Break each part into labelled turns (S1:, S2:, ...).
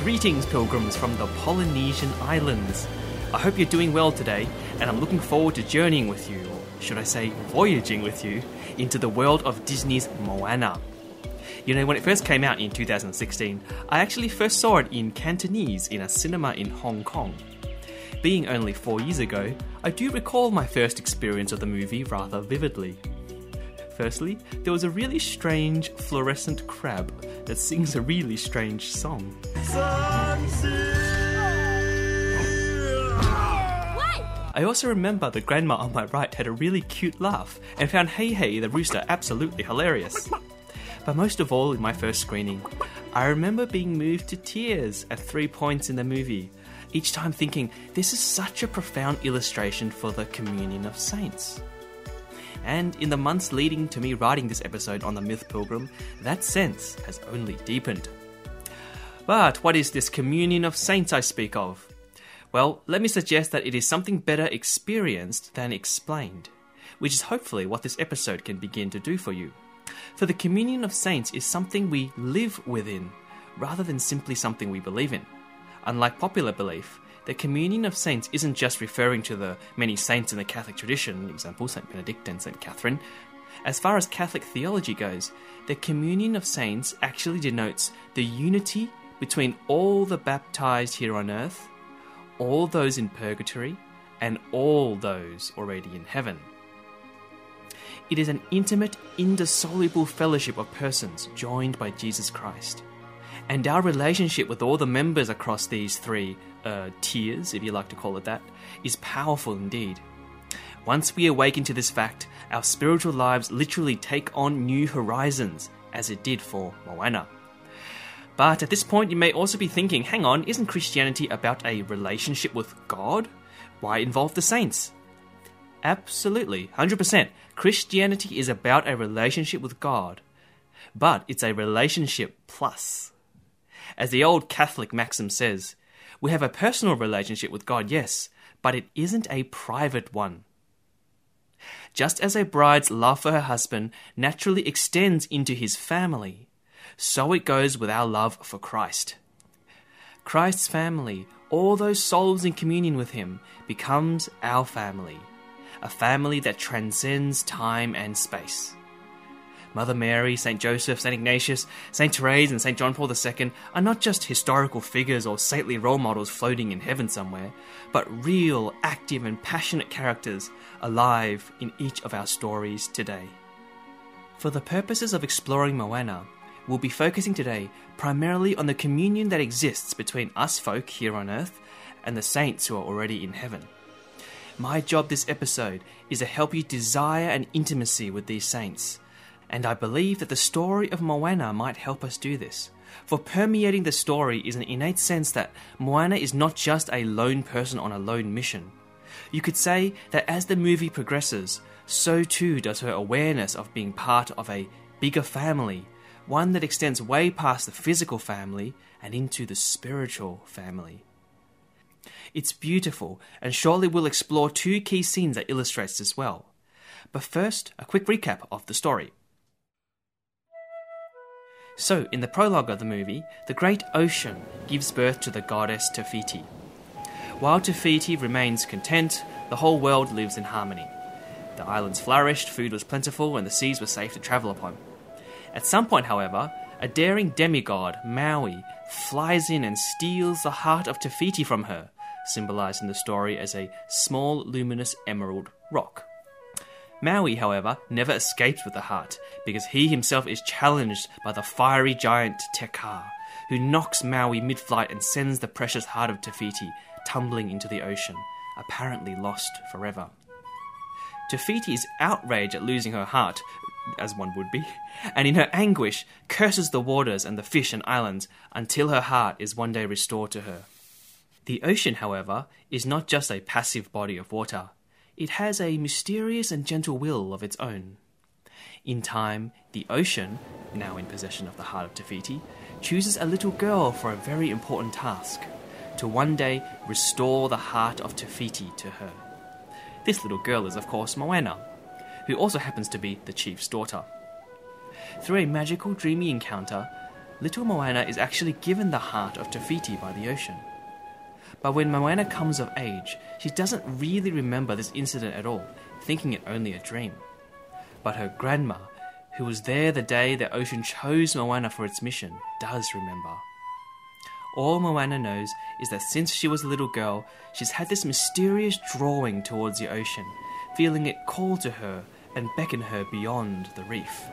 S1: Greetings, pilgrims from the Polynesian Islands. I hope you're doing well today, and I'm looking forward to journeying with you, or should I say, voyaging with you, into the world of Disney's Moana. You know, when it first came out in 2016, I actually first saw it in Cantonese in a cinema in Hong Kong. Being only four years ago, I do recall my first experience of the movie rather vividly. Firstly, there was a really strange fluorescent crab that sings a really strange song. I also remember the grandma on my right had a really cute laugh and found Heihei the rooster absolutely hilarious. But most of all, in my first screening, I remember being moved to tears at three points in the movie, each time thinking, this is such a profound illustration for the communion of saints. And in the months leading to me writing this episode on the Myth Pilgrim, that sense has only deepened. But what is this communion of saints I speak of? Well, let me suggest that it is something better experienced than explained, which is hopefully what this episode can begin to do for you. For the communion of saints is something we live within, rather than simply something we believe in. Unlike popular belief, the communion of saints isn't just referring to the many saints in the Catholic tradition, example St. Benedict and St. Catherine. As far as Catholic theology goes, the communion of saints actually denotes the unity between all the baptized here on earth, all those in purgatory, and all those already in heaven. It is an intimate, indissoluble fellowship of persons joined by Jesus Christ. And our relationship with all the members across these three uh, tiers, if you like to call it that, is powerful indeed. Once we awaken to this fact, our spiritual lives literally take on new horizons, as it did for Moana. But at this point, you may also be thinking hang on, isn't Christianity about a relationship with God? Why involve the saints? Absolutely, 100%. Christianity is about a relationship with God, but it's a relationship plus. As the old Catholic maxim says, we have a personal relationship with God, yes, but it isn't a private one. Just as a bride's love for her husband naturally extends into his family, so it goes with our love for Christ. Christ's family, all those souls in communion with him, becomes our family, a family that transcends time and space. Mother Mary, St. Joseph, St. Ignatius, St. Therese, and St. John Paul II are not just historical figures or saintly role models floating in heaven somewhere, but real, active, and passionate characters alive in each of our stories today. For the purposes of exploring Moana, we'll be focusing today primarily on the communion that exists between us folk here on earth and the saints who are already in heaven. My job this episode is to help you desire an intimacy with these saints and I believe that the story of Moana might help us do this. For permeating the story is an innate sense that Moana is not just a lone person on a lone mission. You could say that as the movie progresses, so too does her awareness of being part of a bigger family, one that extends way past the physical family and into the spiritual family. It's beautiful, and shortly we'll explore two key scenes that illustrates this well. But first, a quick recap of the story. So, in the prologue of the movie, the great ocean gives birth to the goddess Te Fiti. While Te Fiti remains content, the whole world lives in harmony. The islands flourished, food was plentiful, and the seas were safe to travel upon. At some point, however, a daring demigod, Maui, flies in and steals the heart of Te Fiti from her, symbolized in the story as a small luminous emerald rock. Maui, however, never escapes with the heart, because he himself is challenged by the fiery giant Te Kā, who knocks Maui mid flight and sends the precious heart of Te Fiti tumbling into the ocean, apparently lost forever. Te Fiti is outraged at losing her heart as one would be, and in her anguish curses the waters and the fish and islands until her heart is one day restored to her. The ocean, however, is not just a passive body of water, it has a mysterious and gentle will of its own. In time, the ocean, now in possession of the heart of Te Fiti, chooses a little girl for a very important task to one day restore the heart of Te Fiti to her. This little girl is, of course, Moana, who also happens to be the chief's daughter. Through a magical, dreamy encounter, little Moana is actually given the heart of Te Fiti by the ocean. But when Moana comes of age, she doesn't really remember this incident at all, thinking it only a dream. But her grandma, who was there the day the ocean chose Moana for its mission, does remember. All Moana knows is that since she was a little girl, she's had this mysterious drawing towards the ocean, feeling it call to her and beckon her beyond the reef.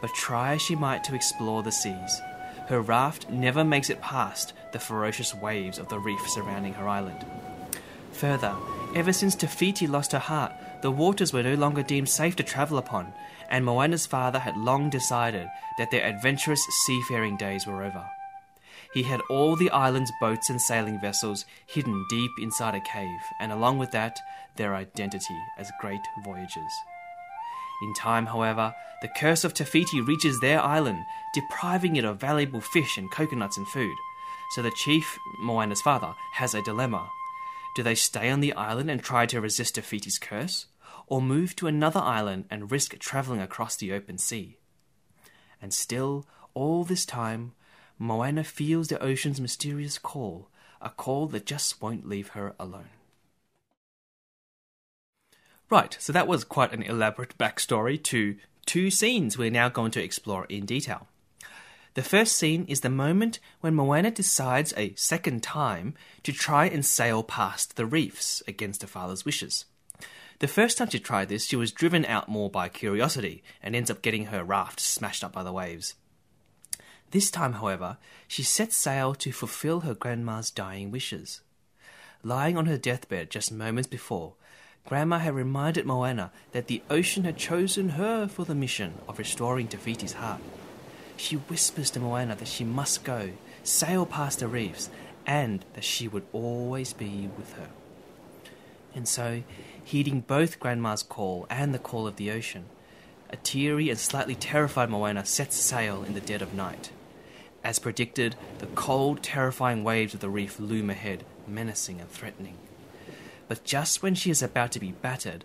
S1: But try as she might to explore the seas, her raft never makes it past the ferocious waves of the reef surrounding her island. Further, ever since Te Fiti lost her heart, the waters were no longer deemed safe to travel upon, and Moana's father had long decided that their adventurous seafaring days were over. He had all the island's boats and sailing vessels hidden deep inside a cave, and along with that, their identity as great voyagers. In time, however, the curse of Te Fiti reaches their island, depriving it of valuable fish and coconuts and food. So the chief, Moana's father, has a dilemma. Do they stay on the island and try to resist Te Fiti's curse, or move to another island and risk travelling across the open sea? And still, all this time, Moana feels the ocean's mysterious call, a call that just won't leave her alone. Right, so that was quite an elaborate backstory to two scenes we're now going to explore in detail. The first scene is the moment when Moana decides a second time to try and sail past the reefs against her father's wishes. The first time she tried this, she was driven out more by curiosity and ends up getting her raft smashed up by the waves. This time, however, she sets sail to fulfill her grandma's dying wishes. Lying on her deathbed just moments before, Grandma had reminded Moana that the ocean had chosen her for the mission of restoring Te Fiti's heart. She whispers to Moana that she must go, sail past the reefs, and that she would always be with her. And so, heeding both Grandma's call and the call of the ocean, a teary and slightly terrified Moana sets sail in the dead of night. As predicted, the cold, terrifying waves of the reef loom ahead, menacing and threatening. But just when she is about to be battered,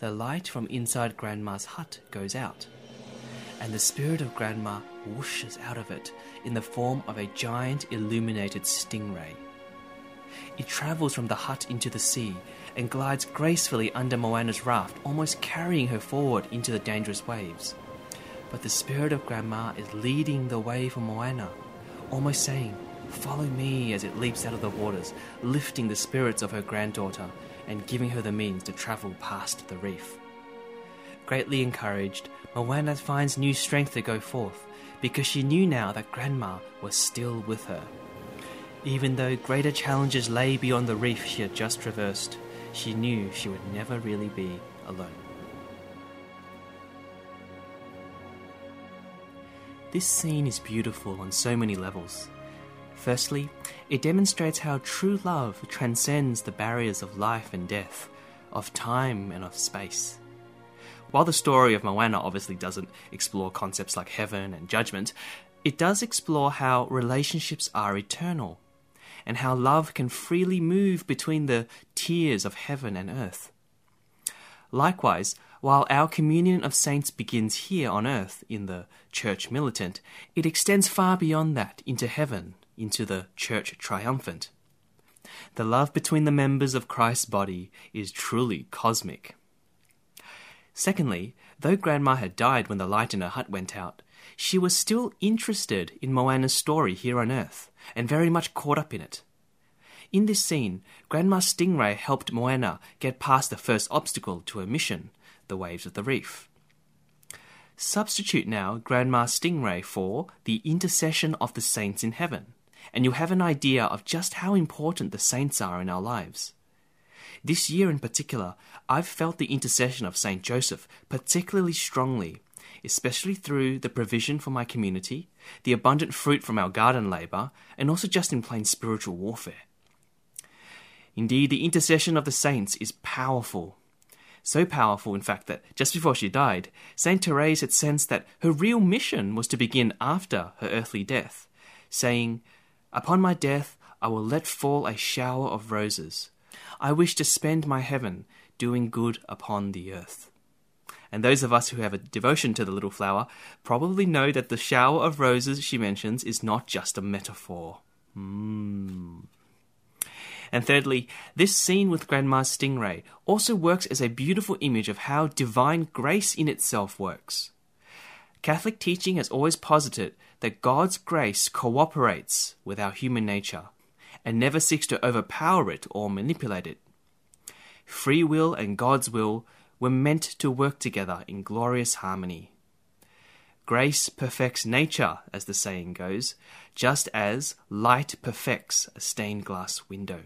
S1: the light from inside Grandma's hut goes out, and the spirit of Grandma whooshes out of it in the form of a giant illuminated stingray. It travels from the hut into the sea and glides gracefully under Moana's raft, almost carrying her forward into the dangerous waves. But the spirit of Grandma is leading the way for Moana, almost saying, Follow me as it leaps out of the waters, lifting the spirits of her granddaughter and giving her the means to travel past the reef. Greatly encouraged, Moana finds new strength to go forth because she knew now that Grandma was still with her. Even though greater challenges lay beyond the reef she had just traversed, she knew she would never really be alone. This scene is beautiful on so many levels. Firstly, it demonstrates how true love transcends the barriers of life and death, of time and of space. While the story of Moana obviously doesn't explore concepts like heaven and judgment, it does explore how relationships are eternal and how love can freely move between the tiers of heaven and earth. Likewise, while our communion of saints begins here on earth in the church militant, it extends far beyond that into heaven into the church triumphant. The love between the members of Christ's body is truly cosmic. Secondly, though Grandma had died when the light in her hut went out, she was still interested in Moana's story here on earth, and very much caught up in it. In this scene, Grandma Stingray helped Moana get past the first obstacle to her mission, the waves of the reef. Substitute now Grandma Stingray for the intercession of the saints in heaven and you'll have an idea of just how important the saints are in our lives. This year in particular, I've felt the intercession of Saint Joseph particularly strongly especially through the provision for my community, the abundant fruit from our garden labour, and also just in plain spiritual warfare. Indeed, the intercession of the saints is powerful. So powerful, in fact, that just before she died, Saint Therese had sensed that her real mission was to begin after her earthly death, saying, Upon my death I will let fall a shower of roses. I wish to spend my heaven doing good upon the earth. And those of us who have a devotion to the little flower probably know that the shower of roses she mentions is not just a metaphor. Mm. And thirdly, this scene with Grandma's stingray also works as a beautiful image of how divine grace in itself works. Catholic teaching has always posited that God's grace cooperates with our human nature and never seeks to overpower it or manipulate it. Free will and God's will were meant to work together in glorious harmony. Grace perfects nature, as the saying goes, just as light perfects a stained glass window.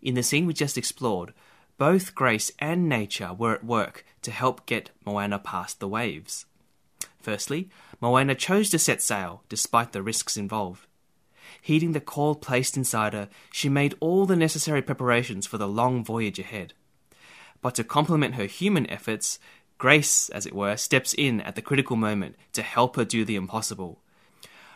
S1: In the scene we just explored, both grace and nature were at work to help get Moana past the waves. Firstly, Moana chose to set sail despite the risks involved. Heeding the call placed inside her, she made all the necessary preparations for the long voyage ahead. But to complement her human efforts, Grace, as it were, steps in at the critical moment to help her do the impossible.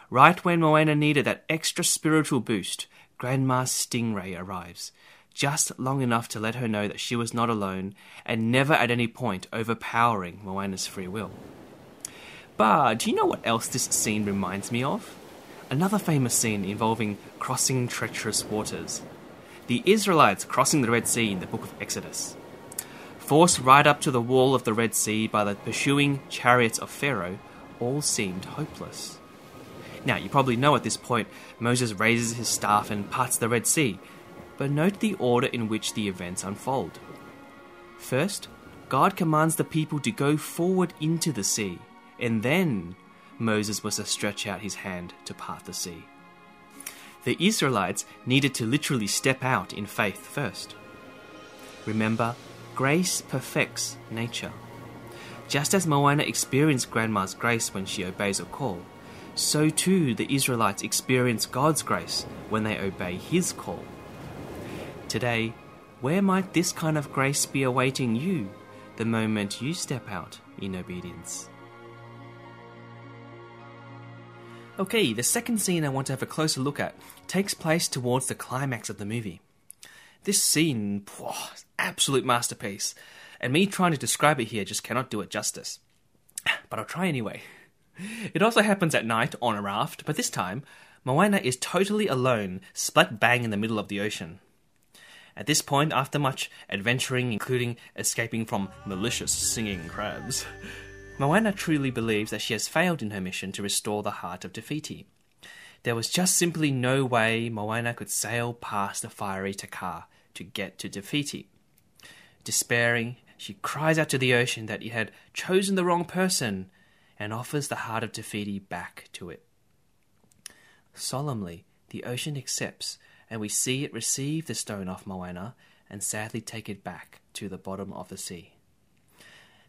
S1: Right when Moana needed that extra spiritual boost, Grandma's stingray arrives, just long enough to let her know that she was not alone and never at any point overpowering Moana's free will. But do you know what else this scene reminds me of? Another famous scene involving crossing treacherous waters. The Israelites crossing the Red Sea in the book of Exodus. Forced right up to the wall of the Red Sea by the pursuing chariots of Pharaoh, all seemed hopeless. Now, you probably know at this point, Moses raises his staff and parts the Red Sea, but note the order in which the events unfold. First, God commands the people to go forward into the sea, and then Moses was to stretch out his hand to part the sea. The Israelites needed to literally step out in faith first. Remember, grace perfects nature. Just as Moana experienced Grandma's grace when she obeys a call, so too the Israelites experience God's grace when they obey His call. Today, where might this kind of grace be awaiting you the moment you step out in obedience? Okay, the second scene I want to have a closer look at takes place towards the climax of the movie. This scene, whoa, absolute masterpiece, and me trying to describe it here just cannot do it justice. But I'll try anyway. It also happens at night on a raft, but this time, Moana is totally alone, splat bang in the middle of the ocean. At this point, after much adventuring, including escaping from malicious singing crabs, Moana truly believes that she has failed in her mission to restore the heart of Te Fiti. There was just simply no way Moana could sail past the fiery Te Kā to get to Te Fiti. Despairing, she cries out to the ocean that it had chosen the wrong person and offers the heart of Te Fiti back to it. Solemnly, the ocean accepts and we see it receive the stone off Moana and sadly take it back to the bottom of the sea.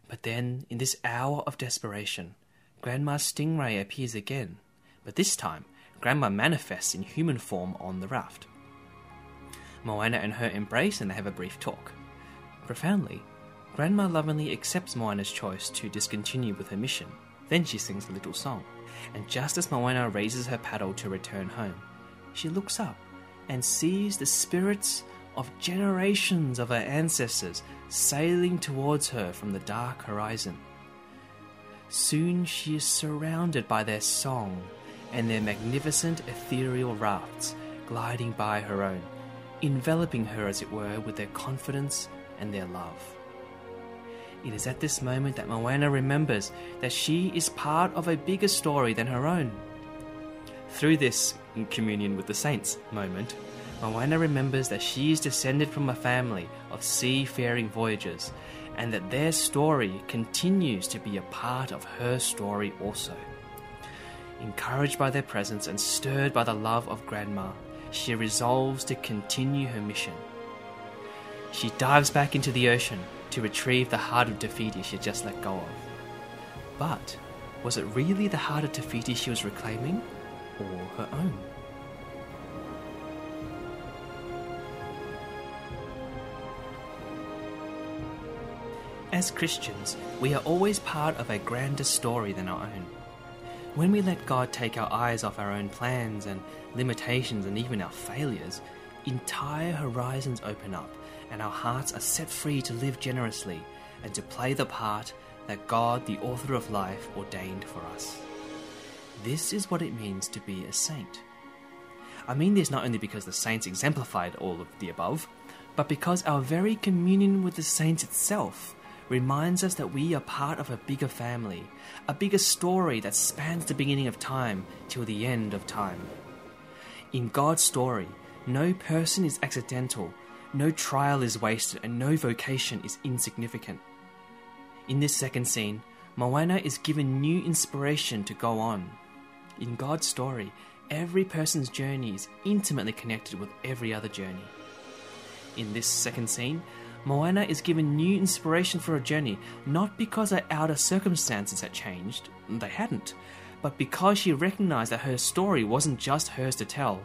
S1: But then, in this hour of desperation, Grandma's stingray appears again, but this time, Grandma manifests in human form on the raft. Moana and her embrace and they have a brief talk. Profoundly, Grandma lovingly accepts Moana's choice to discontinue with her mission. Then she sings a little song, and just as Moana raises her paddle to return home, she looks up and sees the spirits of generations of her ancestors sailing towards her from the dark horizon. Soon she is surrounded by their song and their magnificent ethereal rafts gliding by her own, enveloping her, as it were, with their confidence and their love. It is at this moment that Moana remembers that she is part of a bigger story than her own. Through this communion with the saints moment, Moana remembers that she is descended from a family of seafaring voyagers and that their story continues to be a part of her story also. Encouraged by their presence and stirred by the love of Grandma, she resolves to continue her mission. She dives back into the ocean to retrieve the heart of Te Fiti she had just let go of. But was it really the heart of Te Fiti she was reclaiming, or her own? As Christians, we are always part of a grander story than our own. When we let God take our eyes off our own plans and limitations and even our failures, entire horizons open up and our hearts are set free to live generously and to play the part that God, the author of life, ordained for us. This is what it means to be a saint. I mean this not only because the saints exemplified all of the above, but because our very communion with the saints itself reminds us that we are part of a bigger family, a bigger story that spans the beginning of time till the end of time. In God's story, no person is accidental, no trial is wasted, and no vocation is insignificant. In this second scene, Moana is given new inspiration to go on. In God's story, every person's journey is intimately connected with every other journey. In this second scene, Moana is given new inspiration for her journey, not because her outer circumstances had changed, they hadn't, but because she recognized that her story wasn't just hers to tell.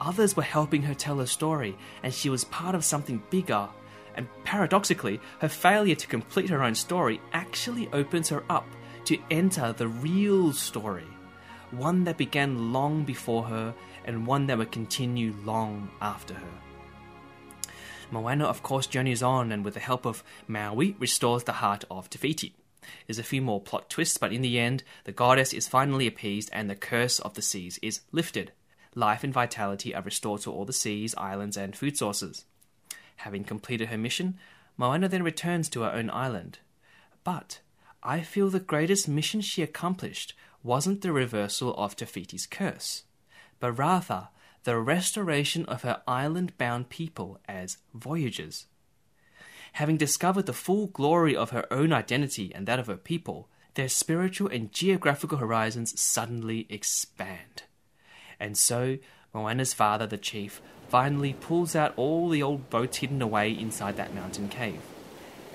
S1: Others were helping her tell her story, and she was part of something bigger. And paradoxically, her failure to complete her own story actually opens her up to enter the real story, one that began long before her and one that would continue long after her. Moana, of course, journeys on and, with the help of Maui, restores the heart of Te Fiti. There's a few more plot twists, but in the end, the goddess is finally appeased and the curse of the seas is lifted. Life and vitality are restored to all the seas, islands, and food sources. Having completed her mission, Moana then returns to her own island. But I feel the greatest mission she accomplished wasn't the reversal of Te Fiti's curse, but rather the restoration of her island bound people as voyagers. Having discovered the full glory of her own identity and that of her people, their spiritual and geographical horizons suddenly expand. And so, Moana's father, the chief, finally pulls out all the old boats hidden away inside that mountain cave.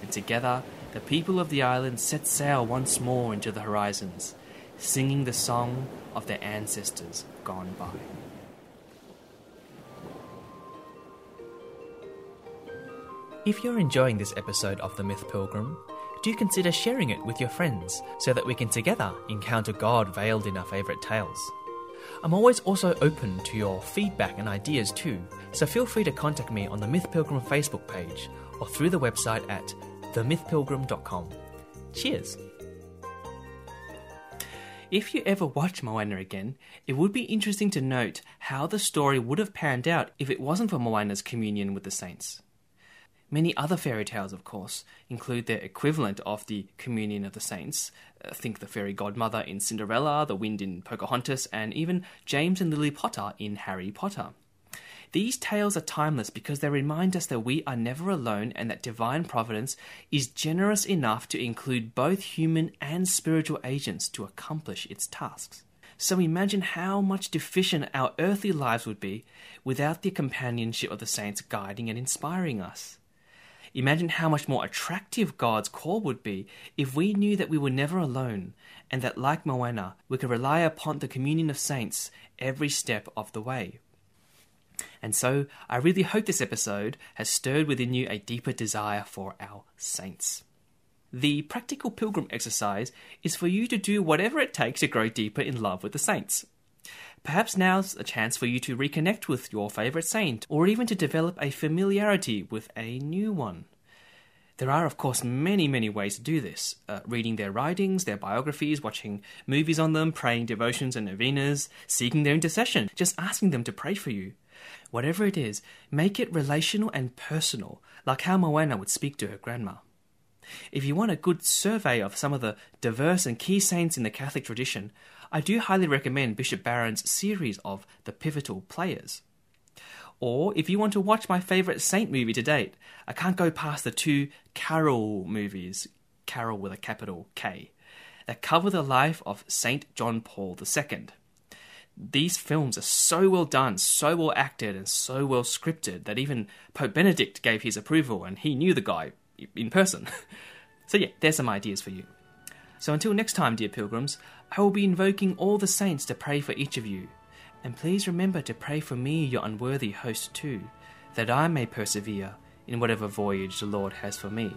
S1: And together, the people of the island set sail once more into the horizons, singing the song of their ancestors gone by. If you're enjoying this episode of The Myth Pilgrim, do consider sharing it with your friends so that we can together encounter God veiled in our favourite tales. I'm always also open to your feedback and ideas too, so feel free to contact me on the Myth Pilgrim Facebook page or through the website at themythpilgrim.com. Cheers! If you ever watch Moana again, it would be interesting to note how the story would have panned out if it wasn't for Moana's communion with the saints. Many other fairy tales, of course, include their equivalent of the communion of the saints. Uh, think the fairy godmother in Cinderella, the wind in Pocahontas, and even James and Lily Potter in Harry Potter. These tales are timeless because they remind us that we are never alone and that divine providence is generous enough to include both human and spiritual agents to accomplish its tasks. So imagine how much deficient our earthly lives would be without the companionship of the saints guiding and inspiring us. Imagine how much more attractive God's call would be if we knew that we were never alone and that, like Moana, we could rely upon the communion of saints every step of the way. And so, I really hope this episode has stirred within you a deeper desire for our saints. The practical pilgrim exercise is for you to do whatever it takes to grow deeper in love with the saints. Perhaps now's a chance for you to reconnect with your favourite saint, or even to develop a familiarity with a new one. There are, of course, many, many ways to do this uh, reading their writings, their biographies, watching movies on them, praying devotions and novenas, seeking their intercession, just asking them to pray for you. Whatever it is, make it relational and personal, like how Moana would speak to her grandma. If you want a good survey of some of the diverse and key saints in the Catholic tradition, I do highly recommend Bishop Barron's series of The Pivotal Players. Or if you want to watch my favourite Saint movie to date, I can't go past the two Karol movies, Karol with a capital K, that cover the life of Saint John Paul II. These films are so well done, so well acted, and so well scripted that even Pope Benedict gave his approval and he knew the guy in person. so, yeah, there's some ideas for you. So until next time, dear pilgrims, I will be invoking all the saints to pray for each of you. And please remember to pray for me, your unworthy host, too, that I may persevere in whatever voyage the Lord has for me,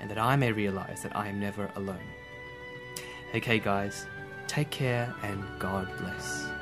S1: and that I may realize that I am never alone. Okay, guys, take care and God bless.